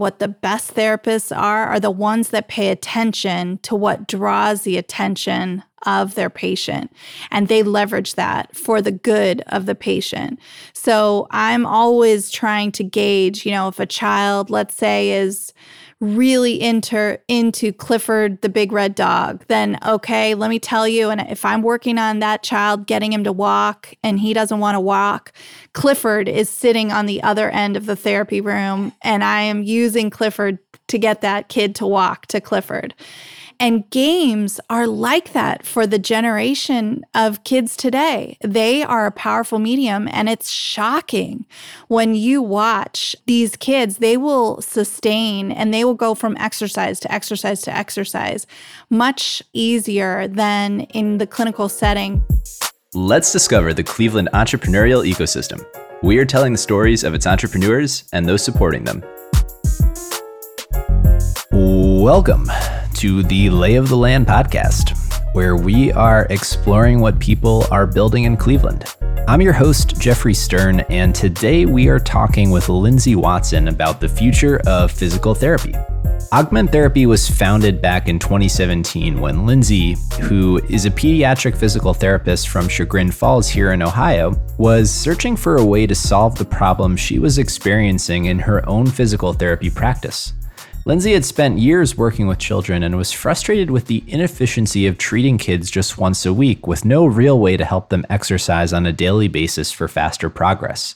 what the best therapists are are the ones that pay attention to what draws the attention of their patient and they leverage that for the good of the patient. So I'm always trying to gauge, you know, if a child, let's say, is really into into Clifford the big red dog, then okay, let me tell you and if I'm working on that child getting him to walk and he doesn't want to walk, Clifford is sitting on the other end of the therapy room and I am using Clifford to get that kid to walk to Clifford. And games are like that for the generation of kids today. They are a powerful medium, and it's shocking when you watch these kids. They will sustain and they will go from exercise to exercise to exercise much easier than in the clinical setting. Let's discover the Cleveland entrepreneurial ecosystem. We are telling the stories of its entrepreneurs and those supporting them. Welcome to the Lay of the Land podcast, where we are exploring what people are building in Cleveland. I'm your host, Jeffrey Stern, and today we are talking with Lindsay Watson about the future of physical therapy. Augment Therapy was founded back in 2017 when Lindsay, who is a pediatric physical therapist from Chagrin Falls here in Ohio, was searching for a way to solve the problem she was experiencing in her own physical therapy practice. Lindsay had spent years working with children and was frustrated with the inefficiency of treating kids just once a week with no real way to help them exercise on a daily basis for faster progress.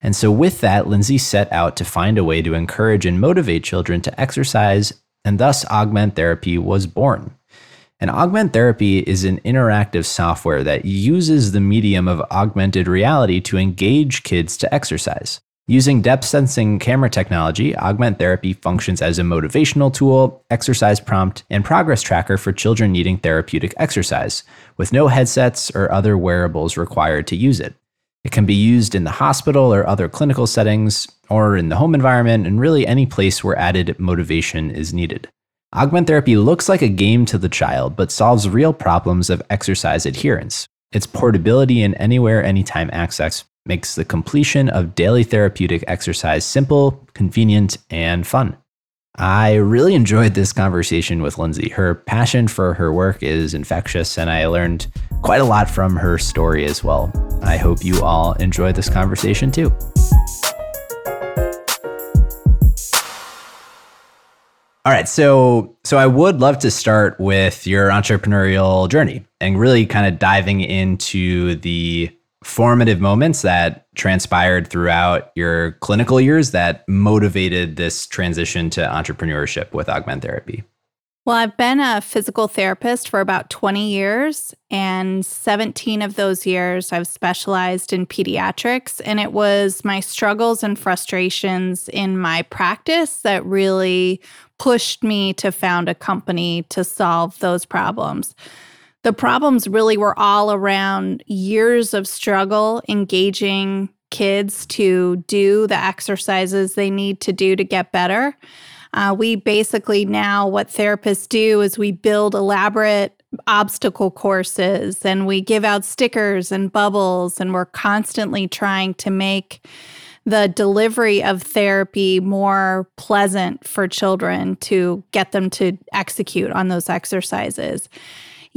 And so, with that, Lindsay set out to find a way to encourage and motivate children to exercise, and thus Augment Therapy was born. And Augment Therapy is an interactive software that uses the medium of augmented reality to engage kids to exercise. Using depth sensing camera technology, Augment Therapy functions as a motivational tool, exercise prompt, and progress tracker for children needing therapeutic exercise, with no headsets or other wearables required to use it. It can be used in the hospital or other clinical settings, or in the home environment, and really any place where added motivation is needed. Augment Therapy looks like a game to the child, but solves real problems of exercise adherence. Its portability and anywhere, anytime access makes the completion of daily therapeutic exercise simple, convenient, and fun. I really enjoyed this conversation with Lindsay. Her passion for her work is infectious, and I learned quite a lot from her story as well. I hope you all enjoyed this conversation too. All right, so so I would love to start with your entrepreneurial journey and really kind of diving into the formative moments that transpired throughout your clinical years that motivated this transition to entrepreneurship with augment therapy? Well, I've been a physical therapist for about 20 years, and 17 of those years I've specialized in pediatrics. And it was my struggles and frustrations in my practice that really pushed me to found a company to solve those problems the problems really were all around years of struggle engaging kids to do the exercises they need to do to get better. Uh, we basically now, what therapists do is we build elaborate obstacle courses and we give out stickers and bubbles, and we're constantly trying to make the delivery of therapy more pleasant for children to get them to execute on those exercises.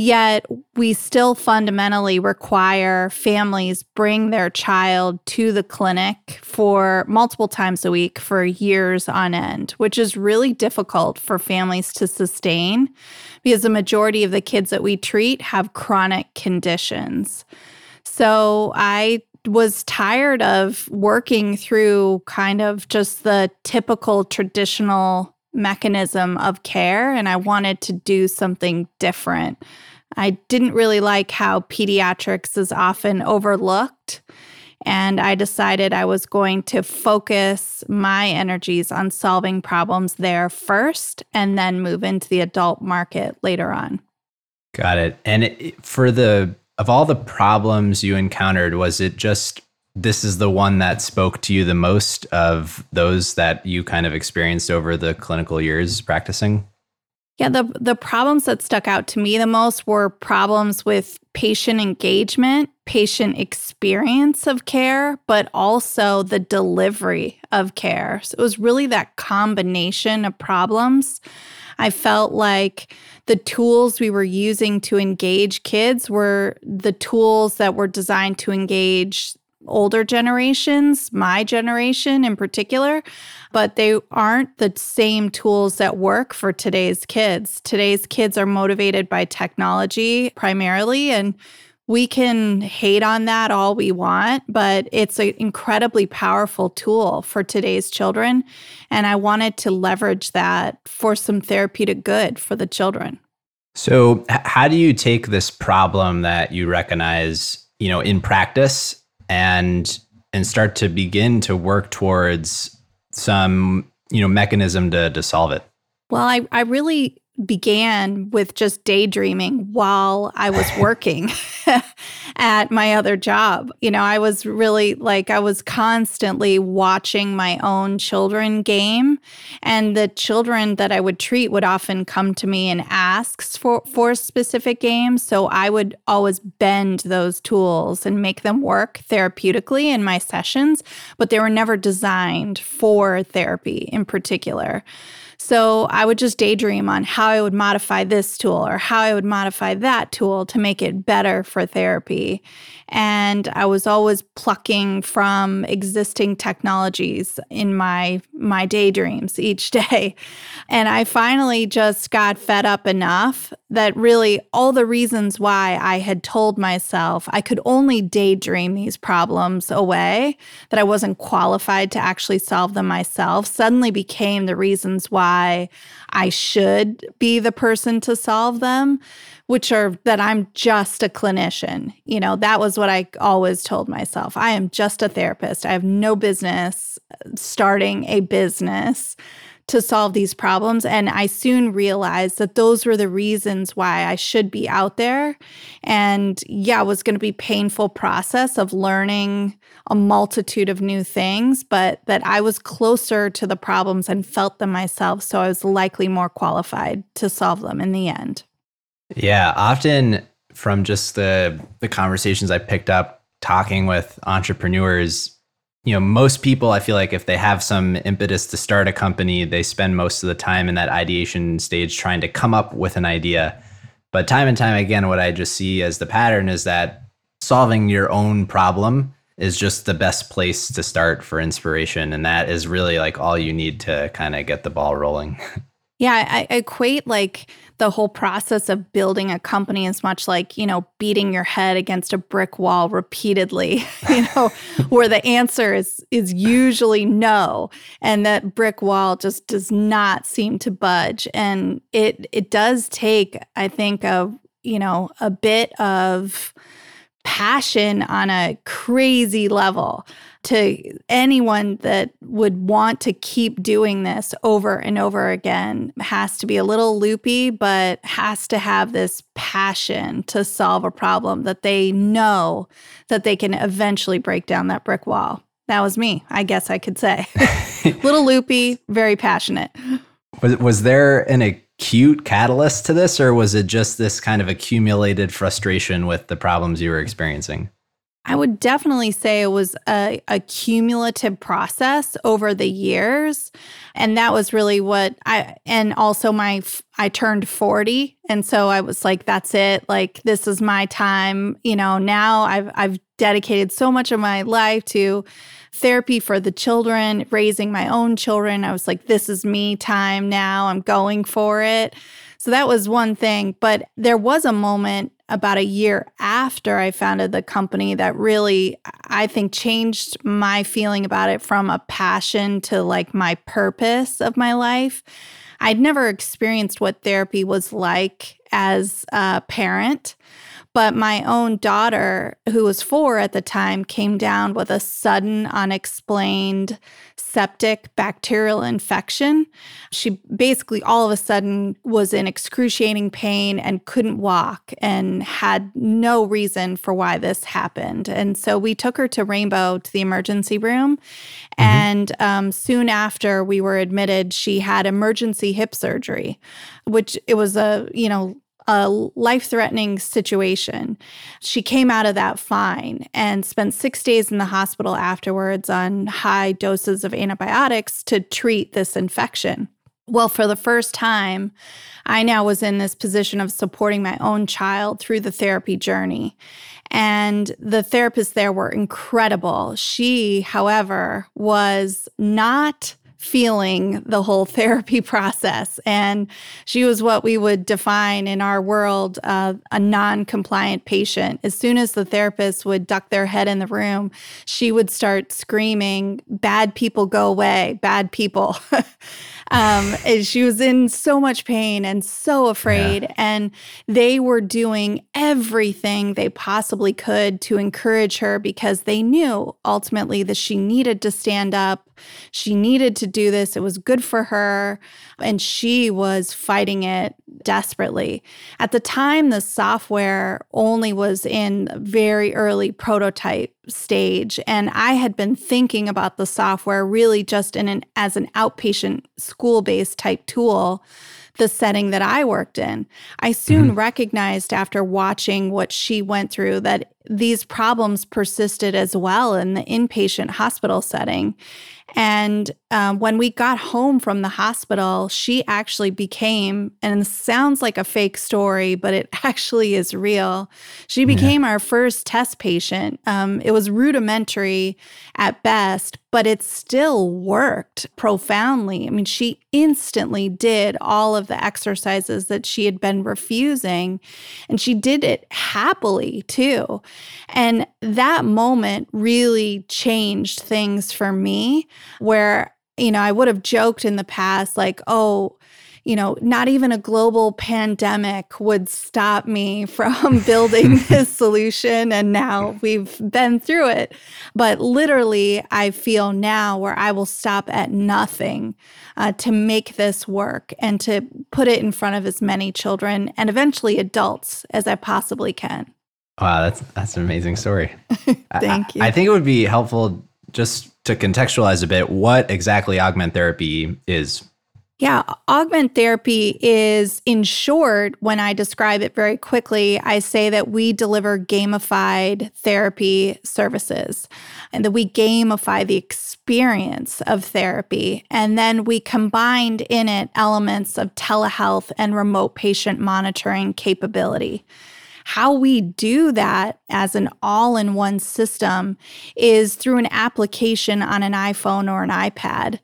Yet we still fundamentally require families bring their child to the clinic for multiple times a week for years on end, which is really difficult for families to sustain because the majority of the kids that we treat have chronic conditions. So I was tired of working through kind of just the typical traditional mechanism of care and I wanted to do something different. I didn't really like how pediatrics is often overlooked. And I decided I was going to focus my energies on solving problems there first and then move into the adult market later on. Got it. And it, for the, of all the problems you encountered, was it just this is the one that spoke to you the most of those that you kind of experienced over the clinical years practicing? Yeah, the the problems that stuck out to me the most were problems with patient engagement, patient experience of care, but also the delivery of care. So it was really that combination of problems. I felt like the tools we were using to engage kids were the tools that were designed to engage older generations, my generation in particular, but they aren't the same tools that work for today's kids. Today's kids are motivated by technology primarily and we can hate on that all we want, but it's an incredibly powerful tool for today's children. And I wanted to leverage that for some therapeutic good for the children. So, how do you take this problem that you recognize, you know, in practice and and start to begin to work towards some you know mechanism to to solve it. Well i i really began with just daydreaming while I was working at my other job. You know, I was really like, I was constantly watching my own children game. And the children that I would treat would often come to me and ask for, for specific games. So I would always bend those tools and make them work therapeutically in my sessions, but they were never designed for therapy in particular. So I would just daydream on how I would modify this tool or how I would modify that tool to make it better for therapy. And I was always plucking from existing technologies in my my daydreams each day. And I finally just got fed up enough that really all the reasons why I had told myself I could only daydream these problems away, that I wasn't qualified to actually solve them myself, suddenly became the reasons why I should be the person to solve them which are that I'm just a clinician. You know, that was what I always told myself. I am just a therapist. I have no business starting a business to solve these problems. And I soon realized that those were the reasons why I should be out there. And yeah, it was going to be painful process of learning a multitude of new things, but that I was closer to the problems and felt them myself. So I was likely more qualified to solve them in the end. Yeah, often from just the the conversations I picked up talking with entrepreneurs, you know, most people I feel like if they have some impetus to start a company, they spend most of the time in that ideation stage trying to come up with an idea. But time and time again what I just see as the pattern is that solving your own problem is just the best place to start for inspiration and that is really like all you need to kind of get the ball rolling. Yeah, I, equate like the whole process of building a company as much like, you know, beating your head against a brick wall repeatedly, you know, where the answer is is usually no. And that brick wall just does not seem to budge. And it it does take, I think, a you know, a bit of passion on a crazy level to anyone that would want to keep doing this over and over again has to be a little loopy, but has to have this passion to solve a problem that they know that they can eventually break down that brick wall. That was me, I guess I could say. little loopy, very passionate. Was, was there an acute catalyst to this, or was it just this kind of accumulated frustration with the problems you were experiencing? I would definitely say it was a, a, cumulative process over the years. And that was really what I, and also my, I turned 40. And so I was like, that's it. Like, this is my time. You know, now I've, I've dedicated so much of my life to therapy for the children, raising my own children. I was like, this is me time now. I'm going for it. So that was one thing. But there was a moment about a year after I founded the company that really, I think, changed my feeling about it from a passion to like my purpose of my life. I'd never experienced what therapy was like as a parent. But my own daughter, who was four at the time, came down with a sudden, unexplained septic bacterial infection. She basically all of a sudden was in excruciating pain and couldn't walk and had no reason for why this happened. And so we took her to Rainbow to the emergency room. Mm-hmm. And um, soon after we were admitted, she had emergency hip surgery, which it was a, you know, a life threatening situation. She came out of that fine and spent six days in the hospital afterwards on high doses of antibiotics to treat this infection. Well, for the first time, I now was in this position of supporting my own child through the therapy journey. And the therapists there were incredible. She, however, was not feeling the whole therapy process. And she was what we would define in our world uh, a non compliant patient. As soon as the therapist would duck their head in the room, she would start screaming, Bad people go away, bad people. Um, she was in so much pain and so afraid. Yeah. And they were doing everything they possibly could to encourage her because they knew ultimately that she needed to stand up. She needed to do this. It was good for her. And she was fighting it desperately. At the time, the software only was in very early prototype stage and I had been thinking about the software really just in an as an outpatient school-based type tool the setting that I worked in. I soon mm-hmm. recognized after watching what she went through that these problems persisted as well in the inpatient hospital setting. And um, when we got home from the hospital, she actually became, and sounds like a fake story, but it actually is real. She became yeah. our first test patient. Um, it was rudimentary at best, but it still worked profoundly. I mean, she instantly did all of the exercises that she had been refusing, and she did it happily too. And that moment really changed things for me, where, you know, I would have joked in the past, like, oh, you know, not even a global pandemic would stop me from building this solution. And now we've been through it. But literally, I feel now where I will stop at nothing uh, to make this work and to put it in front of as many children and eventually adults as I possibly can. Wow, that's that's an amazing story. Thank you. I, I think it would be helpful just to contextualize a bit what exactly augment therapy is. Yeah, augment therapy is, in short, when I describe it very quickly, I say that we deliver gamified therapy services and that we gamify the experience of therapy. And then we combined in it elements of telehealth and remote patient monitoring capability. How we do that as an all in one system is through an application on an iPhone or an iPad.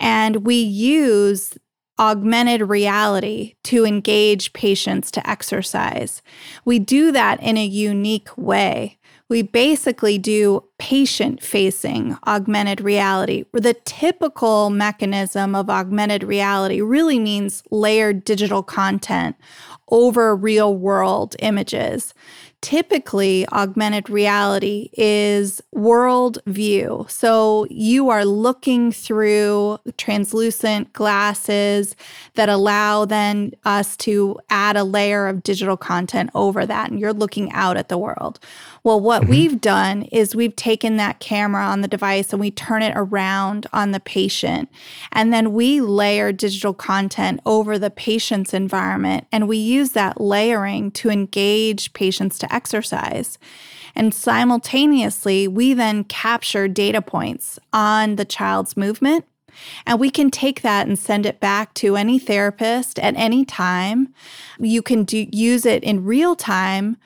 And we use augmented reality to engage patients to exercise. We do that in a unique way. We basically do patient facing augmented reality, where the typical mechanism of augmented reality really means layered digital content over real world images typically augmented reality is world view. So you are looking through translucent glasses that allow then us to add a layer of digital content over that and you're looking out at the world. Well, what mm-hmm. we've done is we've taken that camera on the device and we turn it around on the patient. And then we layer digital content over the patient's environment. And we use that layering to engage patients to exercise. And simultaneously, we then capture data points on the child's movement. And we can take that and send it back to any therapist at any time. You can do, use it in real time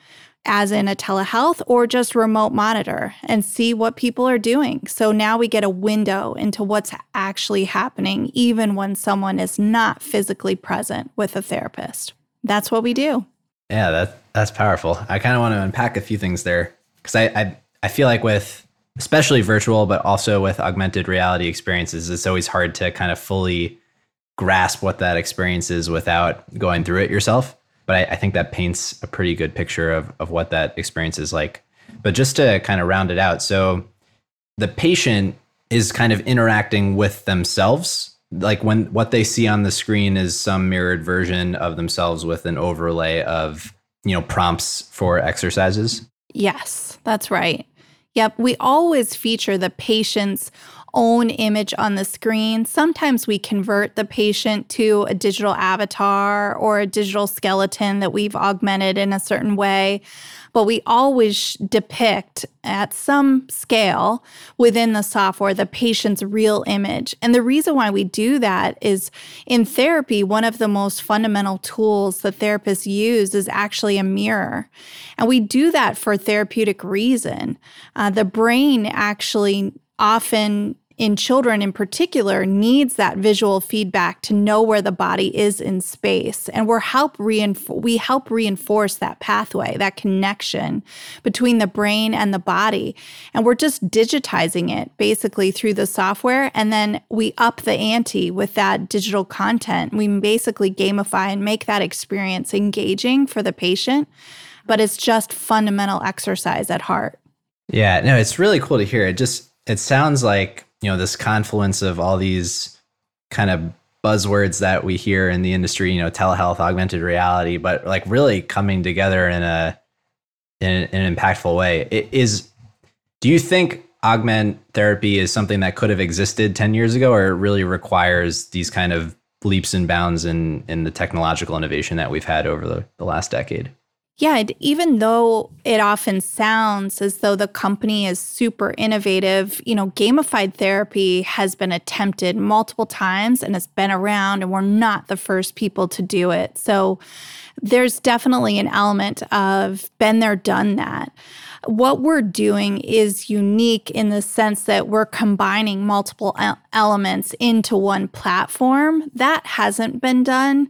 as in a telehealth or just remote monitor and see what people are doing. So now we get a window into what's actually happening, even when someone is not physically present with a therapist. That's what we do. Yeah, that, that's powerful. I kind of want to unpack a few things there because I, I, I feel like with especially virtual, but also with augmented reality experiences, it's always hard to kind of fully grasp what that experience is without going through it yourself. But I, I think that paints a pretty good picture of, of what that experience is like. But just to kind of round it out, so the patient is kind of interacting with themselves. Like when what they see on the screen is some mirrored version of themselves with an overlay of you know prompts for exercises. Yes that's right. Yep we always feature the patient's own image on the screen. Sometimes we convert the patient to a digital avatar or a digital skeleton that we've augmented in a certain way. But we always depict at some scale within the software the patient's real image. And the reason why we do that is in therapy, one of the most fundamental tools that therapists use is actually a mirror. And we do that for therapeutic reason. Uh, the brain actually often in children in particular needs that visual feedback to know where the body is in space. And we're help reinf- we help reinforce that pathway that connection between the brain and the body. And we're just digitizing it basically through the software. And then we up the ante with that digital content. We basically gamify and make that experience engaging for the patient but it's just fundamental exercise at heart. Yeah no it's really cool to hear. It just it sounds like you know this confluence of all these kind of buzzwords that we hear in the industry you know telehealth augmented reality but like really coming together in a in, an impactful way. It is do you think augment therapy is something that could have existed 10 years ago or it really requires these kind of leaps and bounds in in the technological innovation that we've had over the, the last decade yeah, even though it often sounds as though the company is super innovative, you know, gamified therapy has been attempted multiple times and it's been around, and we're not the first people to do it. So there's definitely an element of been there, done that. What we're doing is unique in the sense that we're combining multiple elements into one platform. That hasn't been done.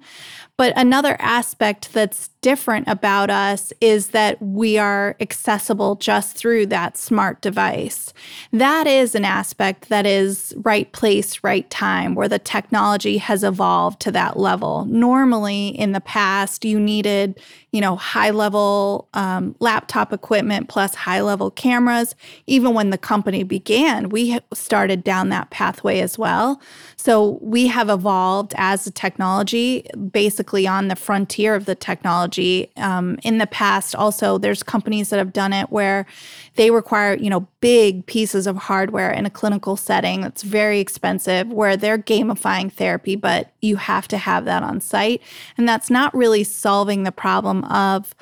But another aspect that's different about us is that we are accessible just through that smart device. That is an aspect that is right place, right time, where the technology has evolved to that level. Normally, in the past, you needed, you know, high level um, laptop equipment plus high level cameras. Even when the company began, we started down that pathway as well. So we have evolved as a technology, basically on the frontier of the technology. Um, in the past, also, there's companies that have done it where they require, you know, big pieces of hardware in a clinical setting that's very expensive, where they're gamifying therapy, but you have to have that on site. And that's not really solving the problem of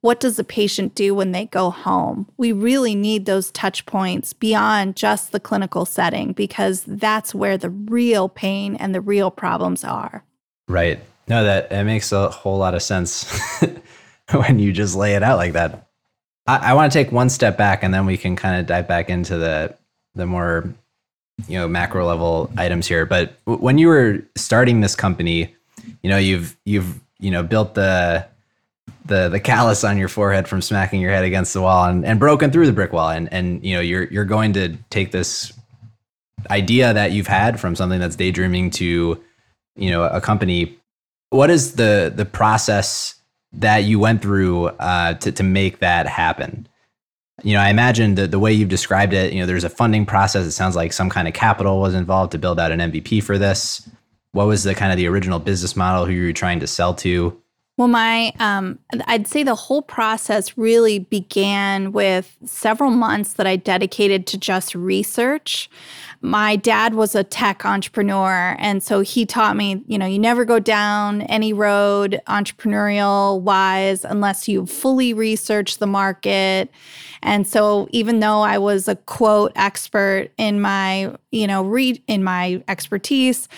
what does the patient do when they go home? We really need those touch points beyond just the clinical setting because that's where the real pain and the real problems are. Right. No, that, it makes a whole lot of sense when you just lay it out like that. I, I want to take one step back and then we can kind of dive back into the the more you know macro level items here. But w- when you were starting this company, you know you've you've you know built the the the callus on your forehead from smacking your head against the wall and, and broken through the brick wall and and you know you're you're going to take this idea that you've had from something that's daydreaming to you know a company what is the the process that you went through uh, to to make that happen? You know i imagine that the way you've described it you know there's a funding process. It sounds like some kind of capital was involved to build out an mvp for this. What was the kind of the original business model? Who you were trying to sell to? Well, my, um, I'd say the whole process really began with several months that I dedicated to just research. My dad was a tech entrepreneur. And so he taught me, you know, you never go down any road entrepreneurial wise unless you fully research the market. And so even though I was a quote expert in my, you know, read in my expertise,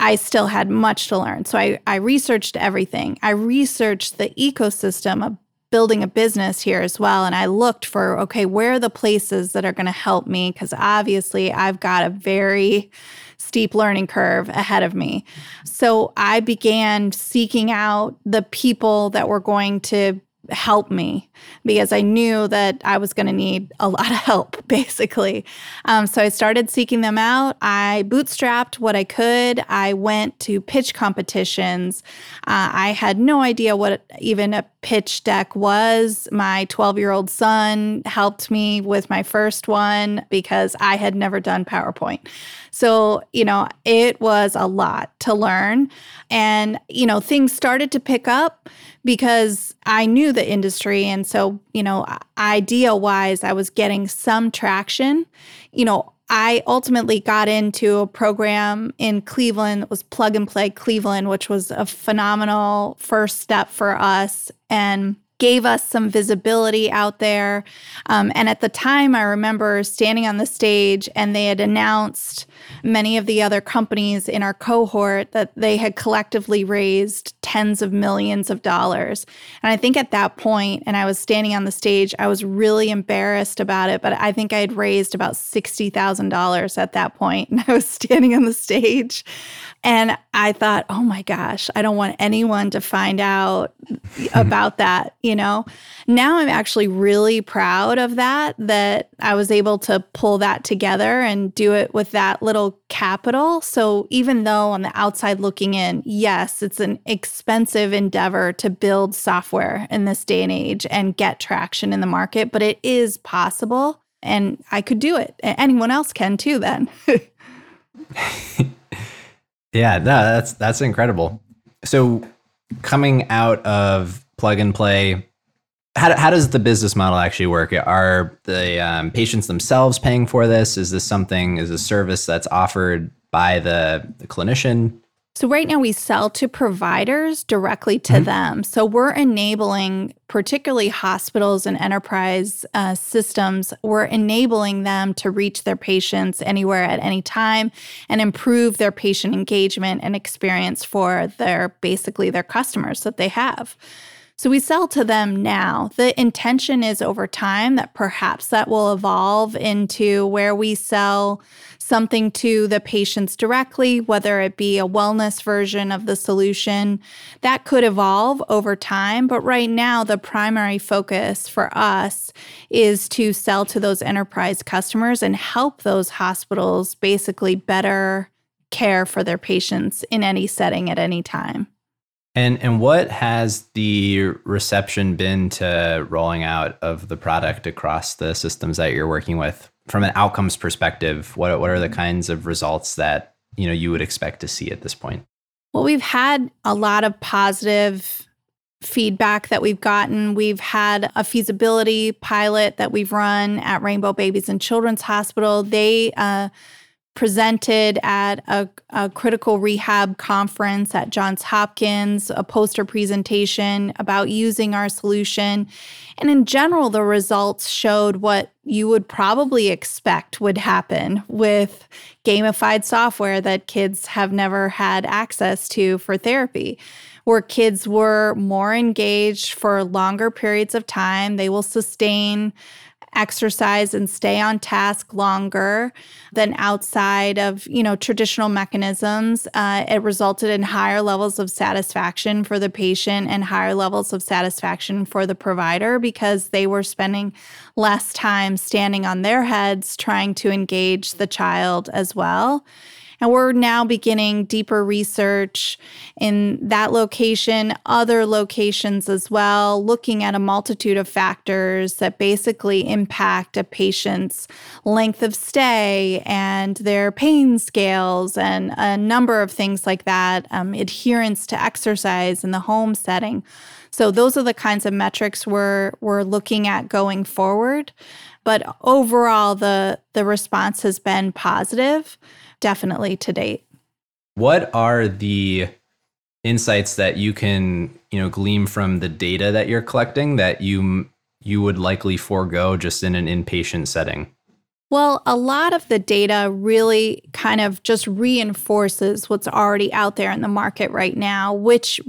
I still had much to learn. So I, I researched everything. I researched the ecosystem building a business here as well. And I looked for, okay, where are the places that are going to help me? Because obviously I've got a very steep learning curve ahead of me. So I began seeking out the people that were going to help me because I knew that I was going to need a lot of help, basically. Um, so I started seeking them out. I bootstrapped what I could. I went to pitch competitions. Uh, I had no idea what even a pitch deck was. My 12 year old son helped me with my first one because I had never done PowerPoint. So, you know, it was a lot to learn. And, you know, things started to pick up because I knew the industry. And so, you know, idea wise, I was getting some traction. You know, I ultimately got into a program in Cleveland that was Plug and Play Cleveland, which was a phenomenal first step for us. And gave us some visibility out there. Um, and at the time, I remember standing on the stage and they had announced many of the other companies in our cohort that they had collectively raised tens of millions of dollars. And I think at that point, and I was standing on the stage, I was really embarrassed about it, but I think I had raised about $60,000 at that point, and I was standing on the stage. And I thought, oh my gosh, I don't want anyone to find out about that, you know? Now I'm actually really proud of that, that I was able to pull that together and do it with that little capital. So even though on the outside looking in, yes, it's an expensive endeavor to build software in this day and age and get traction in the market, but it is possible. And I could do it. Anyone else can too, then. Yeah, no, that's that's incredible. So coming out of plug and play, how, how does the business model actually work? Are the um, patients themselves paying for this? Is this something, is a service that's offered by the, the clinician? So, right now we sell to providers directly to mm-hmm. them. So, we're enabling, particularly hospitals and enterprise uh, systems, we're enabling them to reach their patients anywhere at any time and improve their patient engagement and experience for their basically their customers that they have. So we sell to them now. The intention is over time that perhaps that will evolve into where we sell something to the patients directly, whether it be a wellness version of the solution. That could evolve over time. But right now, the primary focus for us is to sell to those enterprise customers and help those hospitals basically better care for their patients in any setting at any time. And and what has the reception been to rolling out of the product across the systems that you're working with? From an outcomes perspective, what what are the kinds of results that you know you would expect to see at this point? Well, we've had a lot of positive feedback that we've gotten. We've had a feasibility pilot that we've run at Rainbow Babies and Children's Hospital. They uh, presented at a, a, critical rehab conference at Johns Hopkins, a poster presentation about using our solution. And in general, the results showed what you would probably expect would happen with gamified software that kids have never had access to for therapy. Where kids were more engaged for longer periods of time, they will sustain exercise and stay on task longer than outside of you know traditional mechanisms uh, it resulted in higher levels of satisfaction for the patient and higher levels of satisfaction for the provider because they were spending less time standing on their heads trying to engage the child as well and we're now beginning deeper research in that location, other locations as well, looking at a multitude of factors that basically impact a patient's length of stay and their pain scales and a number of things like that, um, adherence to exercise in the home setting. So those are the kinds of metrics we're we're looking at going forward. But overall the the response has been positive definitely to date. What are the insights that you can, you know, glean from the data that you're collecting that you you would likely forego just in an inpatient setting? Well, a lot of the data really kind of just reinforces what's already out there in the market right now, which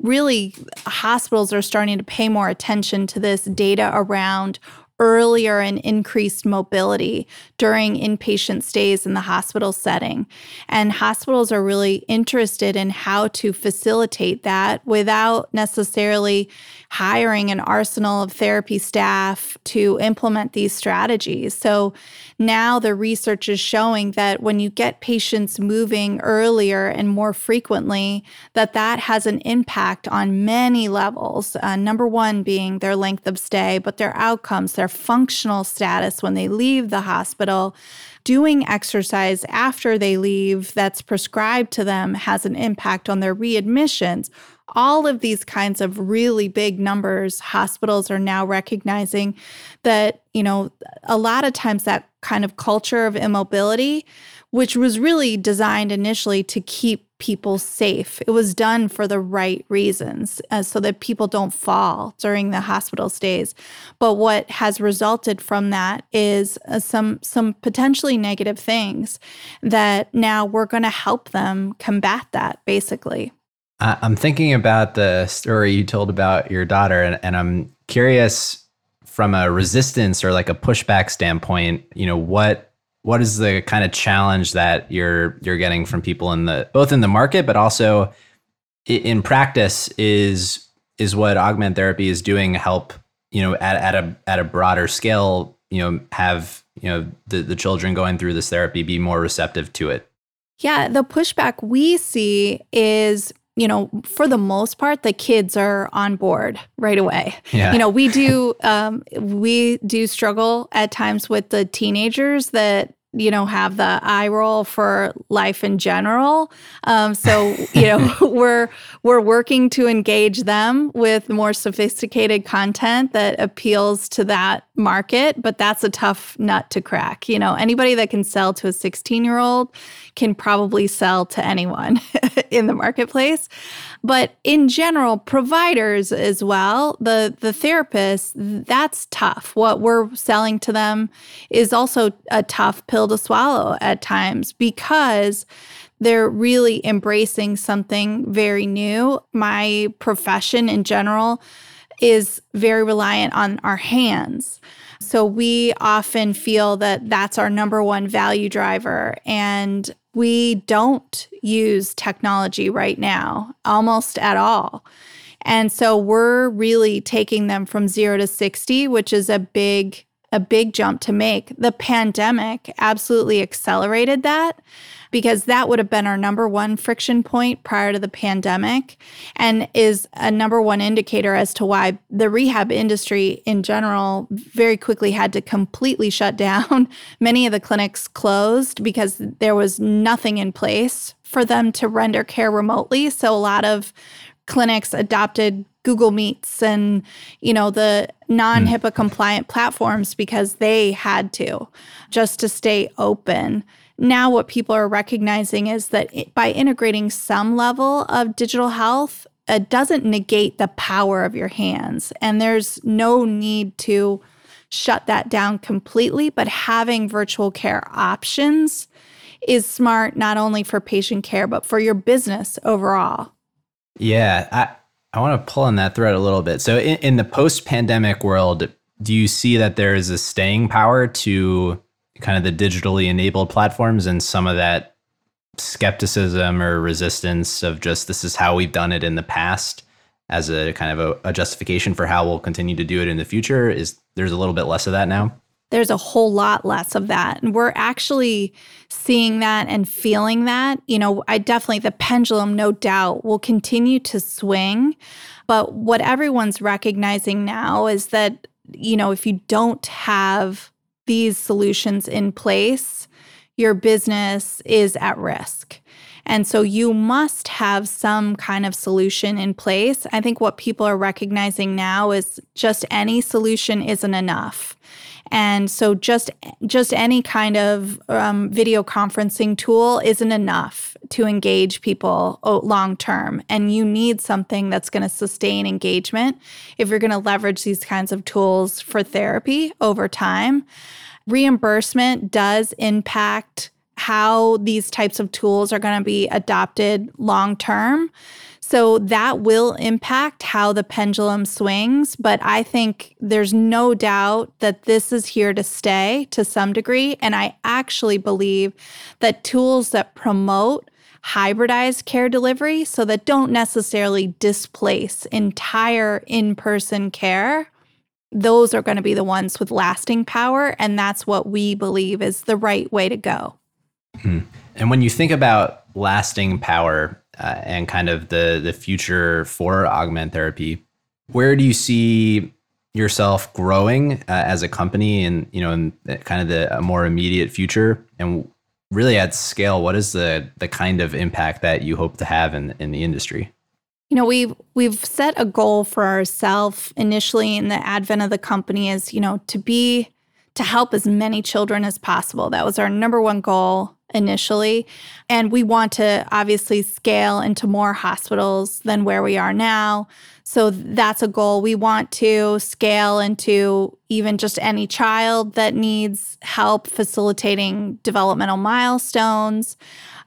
really hospitals are starting to pay more attention to this data around earlier and increased mobility during inpatient stays in the hospital setting. And hospitals are really interested in how to facilitate that without necessarily hiring an arsenal of therapy staff to implement these strategies. So now the research is showing that when you get patients moving earlier and more frequently, that that has an impact on many levels. Uh, number one being their length of stay, but their outcomes, their functional status when they leave the hospital doing exercise after they leave that's prescribed to them has an impact on their readmissions all of these kinds of really big numbers hospitals are now recognizing that you know a lot of times that kind of culture of immobility which was really designed initially to keep people safe. It was done for the right reasons uh, so that people don't fall during the hospital stays. But what has resulted from that is uh, some some potentially negative things that now we're going to help them combat that basically. I'm thinking about the story you told about your daughter, and, and I'm curious from a resistance or like a pushback standpoint. You know what what is the kind of challenge that you're you're getting from people in the both in the market, but also in practice is is what augment therapy is doing help you know at, at a at a broader scale you know have you know the, the children going through this therapy be more receptive to it yeah the pushback we see is you know, for the most part, the kids are on board right away. Yeah. You know, we do um, we do struggle at times with the teenagers that you know have the eye roll for life in general. Um, so you know we're we're working to engage them with more sophisticated content that appeals to that market but that's a tough nut to crack you know. Anybody that can sell to a 16 year old can probably sell to anyone in the marketplace but in general providers as well the the therapists that's tough what we're selling to them is also a tough pill to swallow at times because they're really embracing something very new. My profession in general is very reliant on our hands. So we often feel that that's our number one value driver. And we don't use technology right now, almost at all. And so we're really taking them from zero to 60, which is a big a big jump to make. The pandemic absolutely accelerated that because that would have been our number one friction point prior to the pandemic and is a number one indicator as to why the rehab industry in general very quickly had to completely shut down. Many of the clinics closed because there was nothing in place for them to render care remotely. So a lot of clinics adopted Google Meets and you know the non-HIPAA hmm. compliant platforms because they had to just to stay open. Now what people are recognizing is that by integrating some level of digital health it doesn't negate the power of your hands and there's no need to shut that down completely but having virtual care options is smart not only for patient care but for your business overall. Yeah, I want to pull on that thread a little bit. So, in, in the post pandemic world, do you see that there is a staying power to kind of the digitally enabled platforms and some of that skepticism or resistance of just this is how we've done it in the past as a kind of a, a justification for how we'll continue to do it in the future? Is there's a little bit less of that now? There's a whole lot less of that. And we're actually seeing that and feeling that. You know, I definitely, the pendulum, no doubt, will continue to swing. But what everyone's recognizing now is that, you know, if you don't have these solutions in place, your business is at risk. And so you must have some kind of solution in place. I think what people are recognizing now is just any solution isn't enough. And so just just any kind of um, video conferencing tool isn't enough to engage people oh, long term. And you need something that's going to sustain engagement if you're going to leverage these kinds of tools for therapy over time. Reimbursement does impact how these types of tools are going to be adopted long term. So that will impact how the pendulum swings. But I think there's no doubt that this is here to stay to some degree. And I actually believe that tools that promote hybridized care delivery, so that don't necessarily displace entire in person care, those are going to be the ones with lasting power. And that's what we believe is the right way to go. Hmm. And when you think about lasting power uh, and kind of the the future for augment therapy, where do you see yourself growing uh, as a company and you know in kind of the more immediate future? And really at scale what is the the kind of impact that you hope to have in in the industry? You know we've we've set a goal for ourselves initially in the advent of the company is you know to be to help as many children as possible. That was our number one goal initially. And we want to obviously scale into more hospitals than where we are now. So that's a goal. We want to scale into even just any child that needs help facilitating developmental milestones.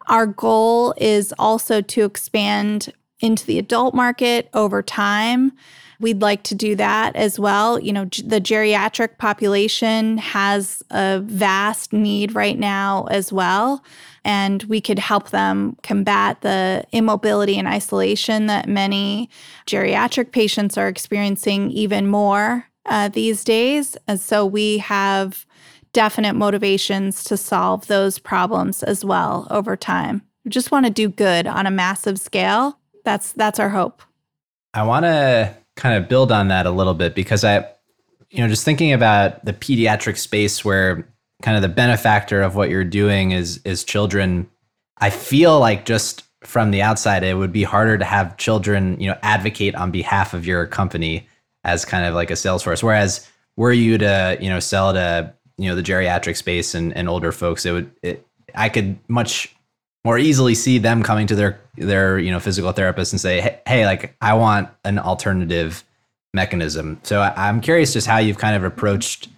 Our goal is also to expand into the adult market over time. We'd like to do that as well. You know, the geriatric population has a vast need right now as well. And we could help them combat the immobility and isolation that many geriatric patients are experiencing even more uh, these days. And so we have definite motivations to solve those problems as well over time. We just want to do good on a massive scale. That's that's our hope. I want to kind of build on that a little bit because I, you know, just thinking about the pediatric space where kind of the benefactor of what you're doing is is children. I feel like just from the outside, it would be harder to have children, you know, advocate on behalf of your company as kind of like a sales force. Whereas were you to, you know, sell to, you know, the geriatric space and, and older folks, it would, it, I could much more easily see them coming to their their you know physical therapist and say, hey, hey like I want an alternative mechanism. So I, I'm curious just how you've kind of approached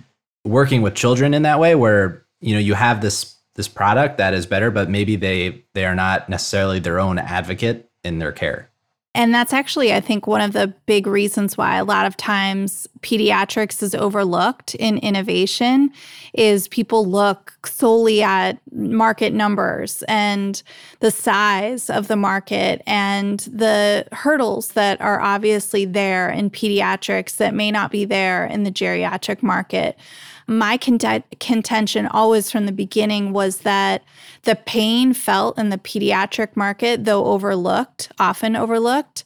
working with children in that way, where you know you have this this product that is better, but maybe they they are not necessarily their own advocate in their care. And that's actually, I think, one of the big reasons why a lot of times pediatrics is overlooked in innovation is people look solely at market numbers and the size of the market and the hurdles that are obviously there in pediatrics that may not be there in the geriatric market my cont- contention always from the beginning was that the pain felt in the pediatric market, though overlooked, often overlooked,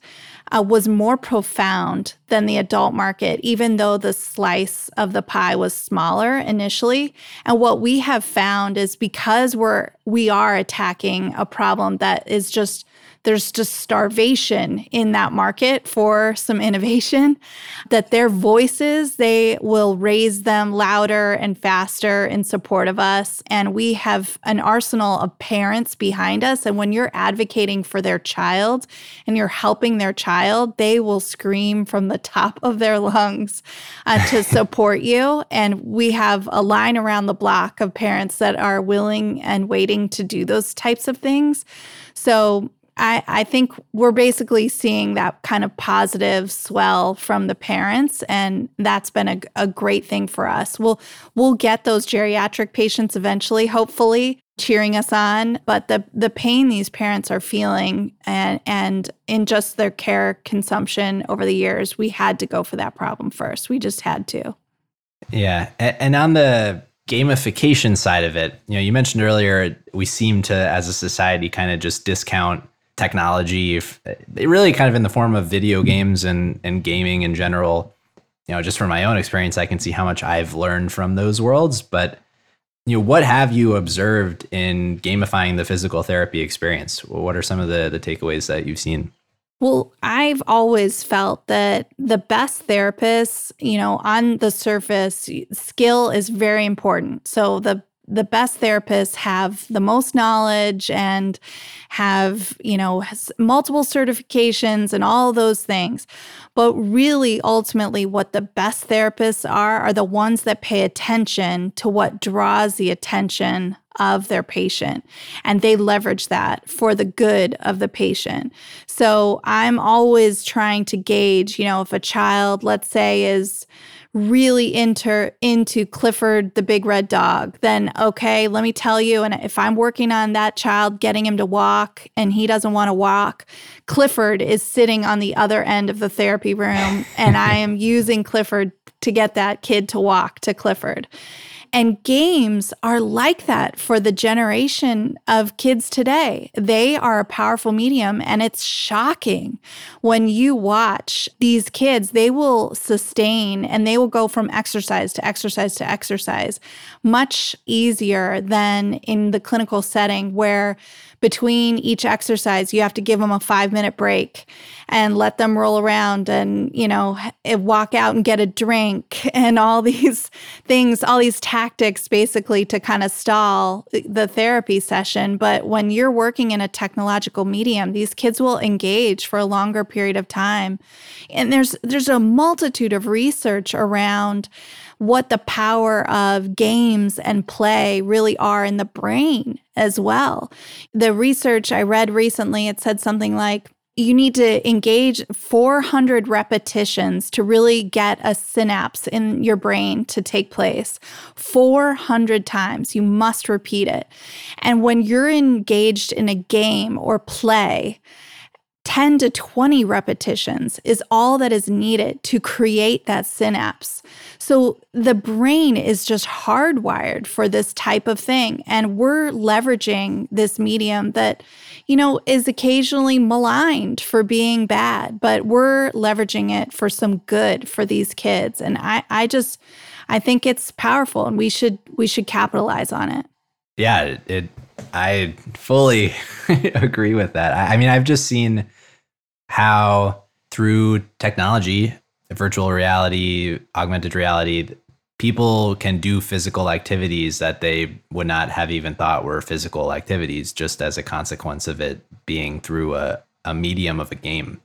uh, was more profound than the adult market, even though the slice of the pie was smaller initially. And what we have found is because we're we are attacking a problem that is just there's just starvation in that market for some innovation that their voices they will raise them louder and faster in support of us. And we have an arsenal of parents behind us. And when you're advocating for their child and you're helping their child they will scream from the top of their lungs uh, to support you. And we have a line around the block of parents that are willing and waiting to do those types of things. So I, I think we're basically seeing that kind of positive swell from the parents, and that's been a, a great thing for us. We'll we'll get those geriatric patients eventually, hopefully, cheering us on. But the the pain these parents are feeling, and and in just their care consumption over the years, we had to go for that problem first. We just had to. Yeah, and on the gamification side of it, you know, you mentioned earlier we seem to, as a society, kind of just discount technology, if, eh, really kind of in the form of video games and, and gaming in general. You know, just from my own experience, I can see how much I've learned from those worlds. But you know, what have you observed in gamifying the physical therapy experience? What are some of the the takeaways that you've seen? Well, I've always felt that the best therapists, you know, on the surface, skill is very important. So the the best therapists have the most knowledge and have, you know, multiple certifications and all those things. But really, ultimately, what the best therapists are are the ones that pay attention to what draws the attention of their patient and they leverage that for the good of the patient. So I'm always trying to gauge, you know, if a child, let's say, is really into into Clifford the big red dog, then okay, let me tell you and if I'm working on that child getting him to walk and he doesn't want to walk, Clifford is sitting on the other end of the therapy room and I am using Clifford to get that kid to walk to Clifford. And games are like that for the generation of kids today. They are a powerful medium, and it's shocking when you watch these kids. They will sustain and they will go from exercise to exercise to exercise much easier than in the clinical setting where between each exercise, you have to give them a five minute break and let them roll around and, you know, eh, walk out and get a drink and all these things, all these tactics basically to kind of stall the therapy session. But when you're working in a technological medium, these kids will engage for a longer period of time. And there's there's a multitude of research around what the power of games and play really are in the brain as well. The research I read recently, it said something like, you need to engage 400 repetitions to really get a synapse in your brain to take place 400 times you must repeat it and when you're engaged in a game or play 10 to 20 repetitions is all that is needed to create that synapse. So the brain is just hardwired for this type of thing. And we're leveraging this medium that, you know, is occasionally maligned for being bad, but we're leveraging it for some good for these kids. And I, I just, I think it's powerful and we should, we should capitalize on it. Yeah, it, it I fully agree with that. I, I mean, I've just seen how through technology, virtual reality, augmented reality, people can do physical activities that they would not have even thought were physical activities just as a consequence of it being through a, a medium of a game.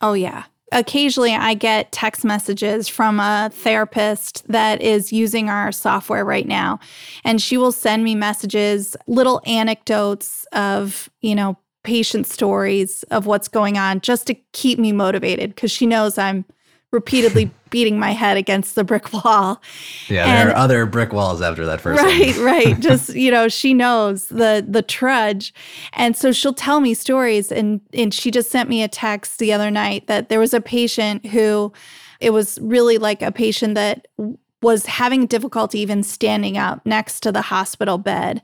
Oh, yeah. Occasionally, I get text messages from a therapist that is using our software right now. And she will send me messages, little anecdotes of, you know, patient stories of what's going on just to keep me motivated because she knows I'm repeatedly beating my head against the brick wall. Yeah, and, there are other brick walls after that first Right, one. right. Just, you know, she knows the the trudge. And so she'll tell me stories and and she just sent me a text the other night that there was a patient who it was really like a patient that was having difficulty even standing up next to the hospital bed.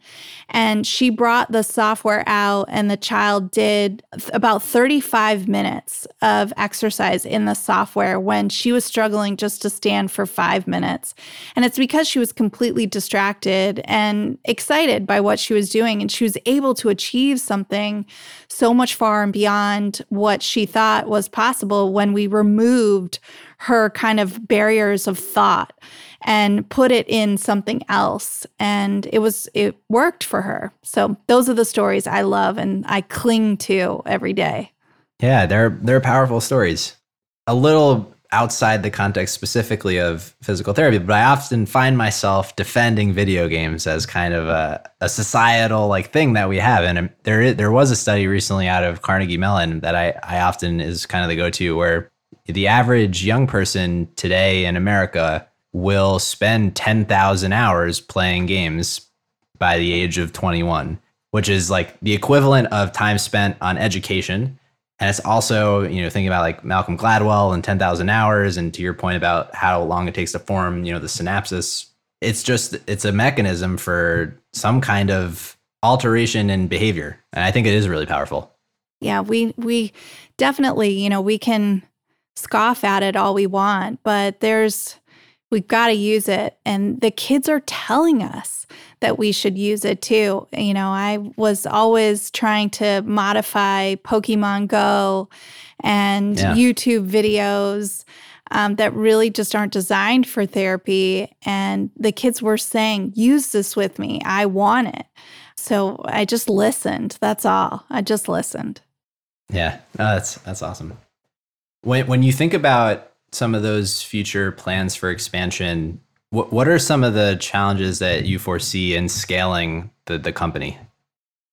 And she brought the software out, and the child did about 35 minutes of exercise in the software when she was struggling just to stand for five minutes. And it's because she was completely distracted and excited by what she was doing. And she was able to achieve something so much far and beyond what she thought was possible when we removed her kind of barriers of thought and put it in something else. And it was it worked for her. So those are the stories i love and i cling to every day. Yeah they're they're powerful stories. A little outside the context specifically of physical therapy but i often find myself defending video games as kind of a, a societal like thing that we have. And there is, there was a study recently out of carnegie mellon that i i often is kind of the go-to where the average young person today in america will spend 10,000 hours playing games by the age of 21, which is like the equivalent of time spent on education. And it's also, you know, thinking about like Malcolm Gladwell and 10,000 hours. And to your point about how long it takes to form, you know, the synapses, it's just, it's a mechanism for some kind of alteration in behavior. And I think it is really powerful. Yeah, we, we definitely, you know, we can scoff at it all we want, but there's, We've got to use it. And the kids are telling us that we should use it too. You know, I was always trying to modify Pokemon Go and yeah. YouTube videos um, that really just aren't designed for therapy. And the kids were saying, use this with me. I want it. So I just listened. That's all. I just listened. Yeah, that's that's awesome. When when you think about some of those future plans for expansion, What What are some of the challenges that you foresee in scaling the the company?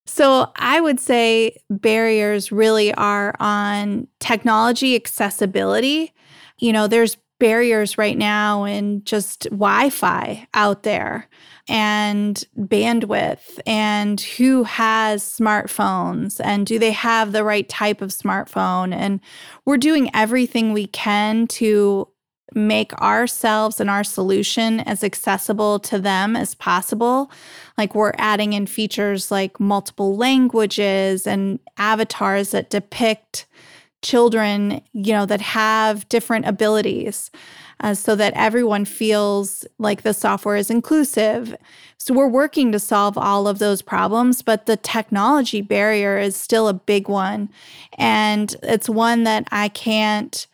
So I would say barriers really are on technology accessibility. You know, there's barriers right now in just Wi Fi out there and bandwidth and who has smartphones and do they have the right type of smartphone. And we're doing everything we can to make ourselves and our solution as accessible to them as possible. Like we're adding in features like multiple languages and avatars that depict children, you know, that have different abilities. Uh, so that everyone feels like the software is inclusive. So we're working to solve all of those problems, but the technology barrier is still a big one. And it's one that I can't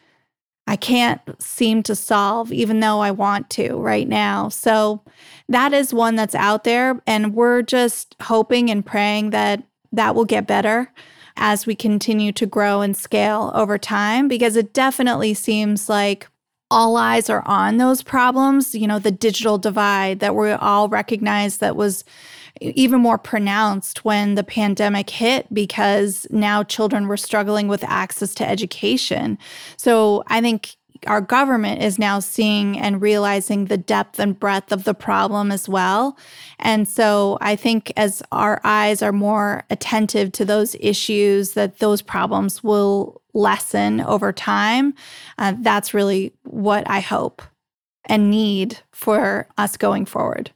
I can't seem to solve, even though I want to right now. So that is one that's out there. And we're just hoping and praying that that will get better as we continue to grow and scale over time, because it definitely seems like all eyes are on those problems. You know, the digital divide that we all recognize that was even more pronounced when the pandemic hit because now children were struggling with access to education. So I think our government is now seeing and realizing the depth and breadth of the problem as well. And so I think as our eyes are more attentive to those issues, that those problems will lessen over time. Uh, that's really what I hope and need for us going forward.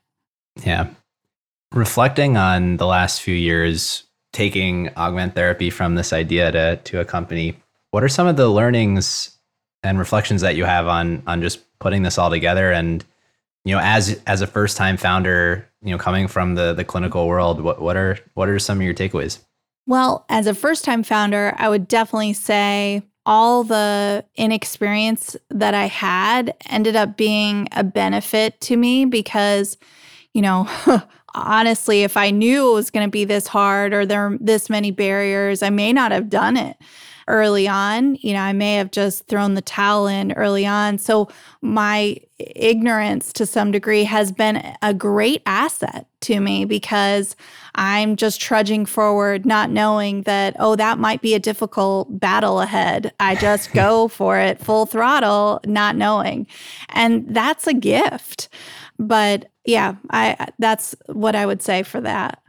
Yeah reflecting on the last few years, taking augment therapy from this idea to to a company, what are some of the learnings and reflections that you have on on just putting this all together? And you know, as as a first time founder, you know, coming from the the clinical world, what what are what are some of your takeaways? Well, as a first time founder, I would definitely say all the inexperience that I had ended up being a benefit to me because, you know, honestly, if I knew it was going to be this hard or there are this many barriers, I may not have done it early on. You know, I may have just thrown the towel in early on. So my ignorance to some degree has been a great asset to me because I'm just trudging forward, not knowing that, oh, that might be a difficult battle ahead. I just go for it full throttle, not knowing. And that's a gift. But yeah, I that's what I would say for that.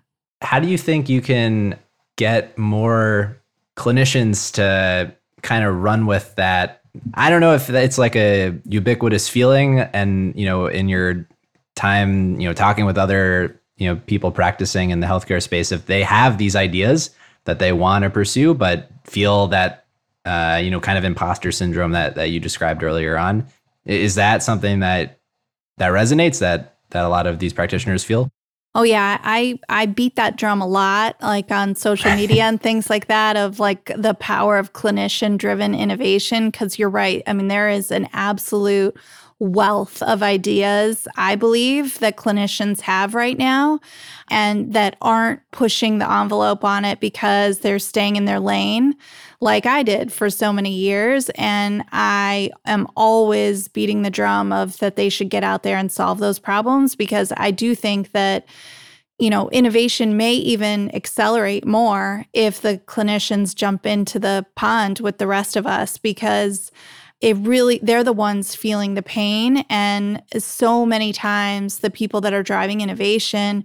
How do you think you can get more clinicians to kind of run with that? I don't know if it's like a ubiquitous feeling and, you know, in your time, you know, talking with other, you know, people practicing in the healthcare space if they have these ideas that they want to pursue but feel that uh, you know, kind of imposter syndrome that that you described earlier on. Is that something that that resonates that that a lot of these practitioners feel? Oh yeah, I I beat that drum a lot like on social media and things like that of like the power of clinician driven innovation cuz you're right. I mean there is an absolute wealth of ideas I believe that clinicians have right now and that aren't pushing the envelope on it because they're staying in their lane like I did for so many years. And I am always beating the drum of that they should get out there and solve those problems because I do think that you know, innovation may even accelerate more if the clinicians jump into the pond with the rest of us because it really they're the ones feeling the pain and so many times the people that are driving innovation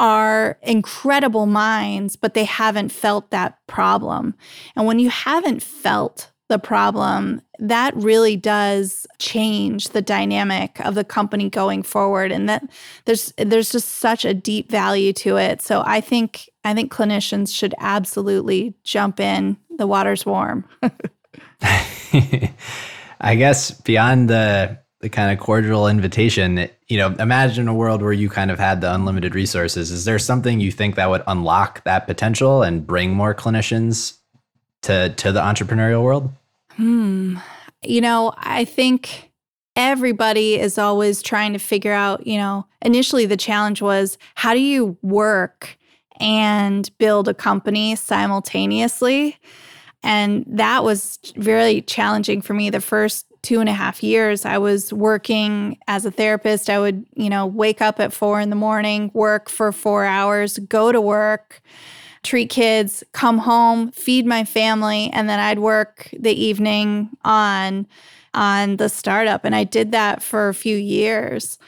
are incredible minds, but they haven't felt that problem. And when you haven't felt the problem, that really does change the dynamic of the company going forward. And that there's there's just such a deep value to it. So I think I think clinicians should absolutely jump in. The water's warm. I guess beyond the the kind of cordial invitation, you know, imagine a world where you kind of had the unlimited resources. Is there something you think that would unlock that potential and bring more clinicians to to the entrepreneurial world? Hmm. You know, I think everybody is always trying to figure out, you know, initially the challenge was how do you work and build a company simultaneously? And that was very challenging for me the first two and a half years, I was working as a therapist. I would, you know, wake up at four in the morning, work for four hours, go to work, treat kids, come home, feed my family, and then I'd work the evening on on the startup. And I did that for a few years.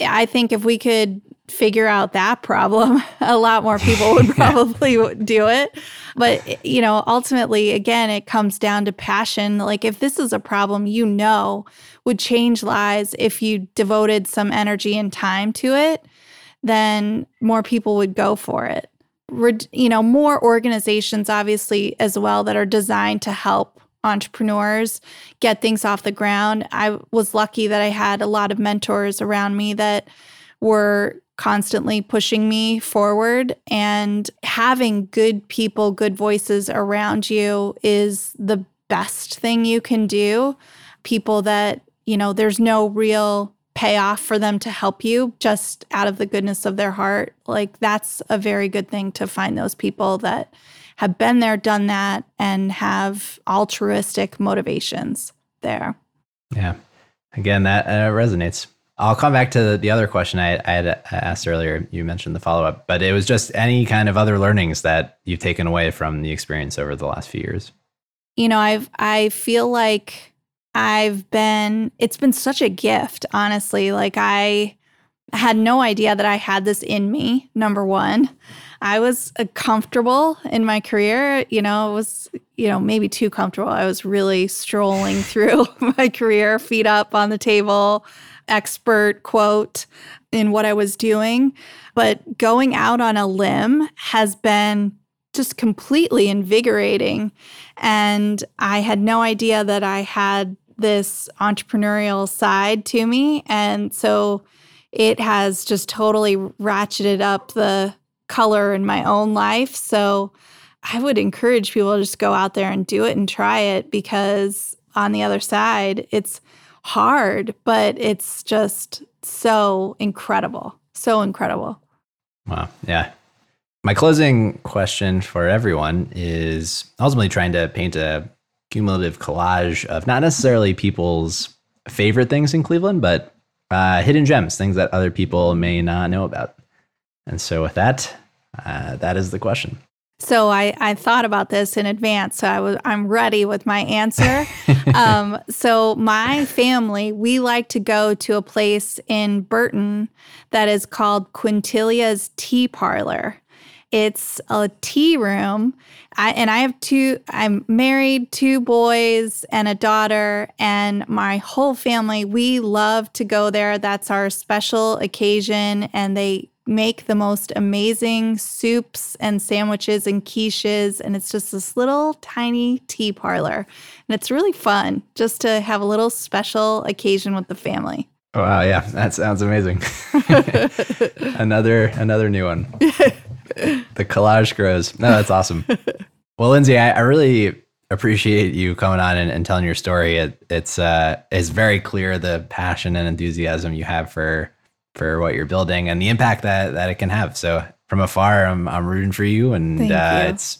I think if we could figure out that problem, a lot more people would probably yeah. do it. But, you know, ultimately, again, it comes down to passion. Like, if this is a problem you know would change lives if you devoted some energy and time to it, then more people would go for it. You know, more organizations, obviously, as well, that are designed to help entrepreneurs get things off the ground. I was lucky that I had a lot of mentors around me that were constantly pushing me forward and having good people, good voices around you is the best thing you can do. People that, you know, there's no real payoff for them to help you just out of the goodness of their heart. Like that's a very good thing to find those people that have been there, done that, and have altruistic motivations there. Yeah. Again, that uh, resonates. I'll come back to the other question I, I had asked earlier. You mentioned the follow up, but it was just any kind of other learnings that you've taken away from the experience over the last few years. You know, I've I feel like I've been it's been such a gift, honestly. Like I had no idea that I had this in me. Number one, I was uh, comfortable in my career. You know, it was you know maybe too comfortable. I was really strolling through my career, feet up on the table expert quote in what I was doing. But going out on a limb has been just completely invigorating. And I had no idea that I had this entrepreneurial side to me. And so it has just totally ratcheted up the color in my own life. So I would encourage people to just go out there and do it and try it because on the other side, it's hard, but it's just so incredible. So incredible. Wow. Yeah. My closing question for everyone is ultimately trying to paint a cumulative collage of not necessarily people's favorite things in Cleveland, but uh, hidden gems, things that other people may not know about. And so, with that, uh, that is the question. So I, I thought about this in advance. So I was I'm ready with my answer. um, so my family, we like to go to a place in Burton that is called Quintilia's Tea Parlor. It's a tea room. I, and I have two, I'm married, two boys and a daughter, and my whole family, we love to go there. That's our special occasion. And they make the most amazing soups and sandwiches and quiches. And it's just this little tiny tea parlor. And it's really fun just to have a little special occasion with the family. Oh, wow, yeah, that sounds amazing. another another new one. the collage grows. No, that's awesome. Well, Lindsay, I, I really appreciate you coming on and, and telling your story. It, it's uh, it's very clear the passion and enthusiasm you have for for what you're building and the impact that that it can have. So from afar, I'm I'm rooting for you, and uh, you. it's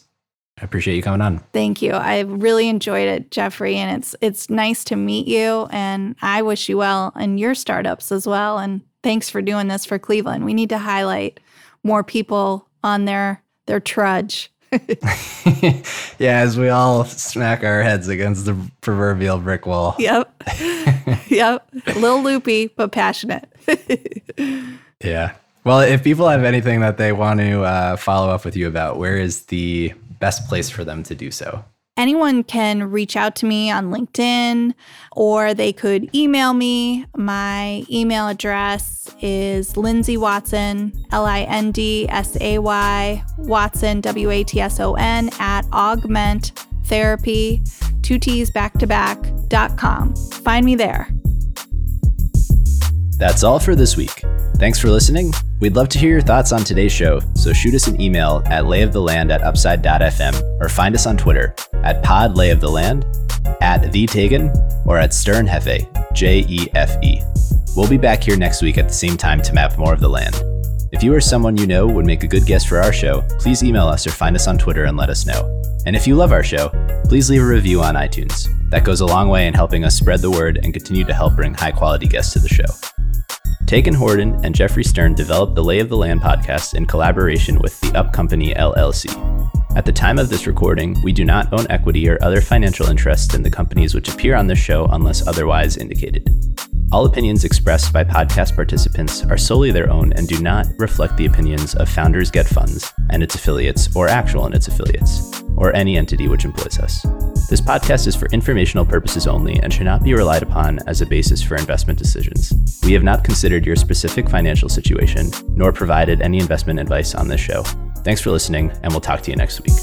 I appreciate you coming on. Thank you. I really enjoyed it, Jeffrey, and it's it's nice to meet you. And I wish you well in your startups as well. And thanks for doing this for Cleveland. We need to highlight more people on their their trudge. yeah, as we all smack our heads against the proverbial brick wall. Yep. yep. A little loopy, but passionate. yeah. Well, if people have anything that they want to uh, follow up with you about, where is the best place for them to do so? Anyone can reach out to me on LinkedIn or they could email me. My email address is Lindsay Watson, L I N D S A Y, Watson, W A T S O N, at augment therapy, two T's back to dot com. Find me there. That's all for this week. Thanks for listening. We'd love to hear your thoughts on today's show, so shoot us an email at layoftheland at upside.fm or find us on Twitter at pod layoftheland, at the Tagan, or at Sternjefe, J E F E. We'll be back here next week at the same time to map more of the land. If you or someone you know would make a good guest for our show, please email us or find us on Twitter and let us know. And if you love our show, please leave a review on iTunes. That goes a long way in helping us spread the word and continue to help bring high quality guests to the show. Taken Horden and Jeffrey Stern developed the Lay of the Land podcast in collaboration with the Up Company LLC. At the time of this recording, we do not own equity or other financial interests in the companies which appear on this show unless otherwise indicated. All opinions expressed by podcast participants are solely their own and do not reflect the opinions of Founders Get Funds and its affiliates, or Actual and its affiliates, or any entity which employs us. This podcast is for informational purposes only and should not be relied upon as a basis for investment decisions. We have not considered your specific financial situation, nor provided any investment advice on this show. Thanks for listening, and we'll talk to you next week.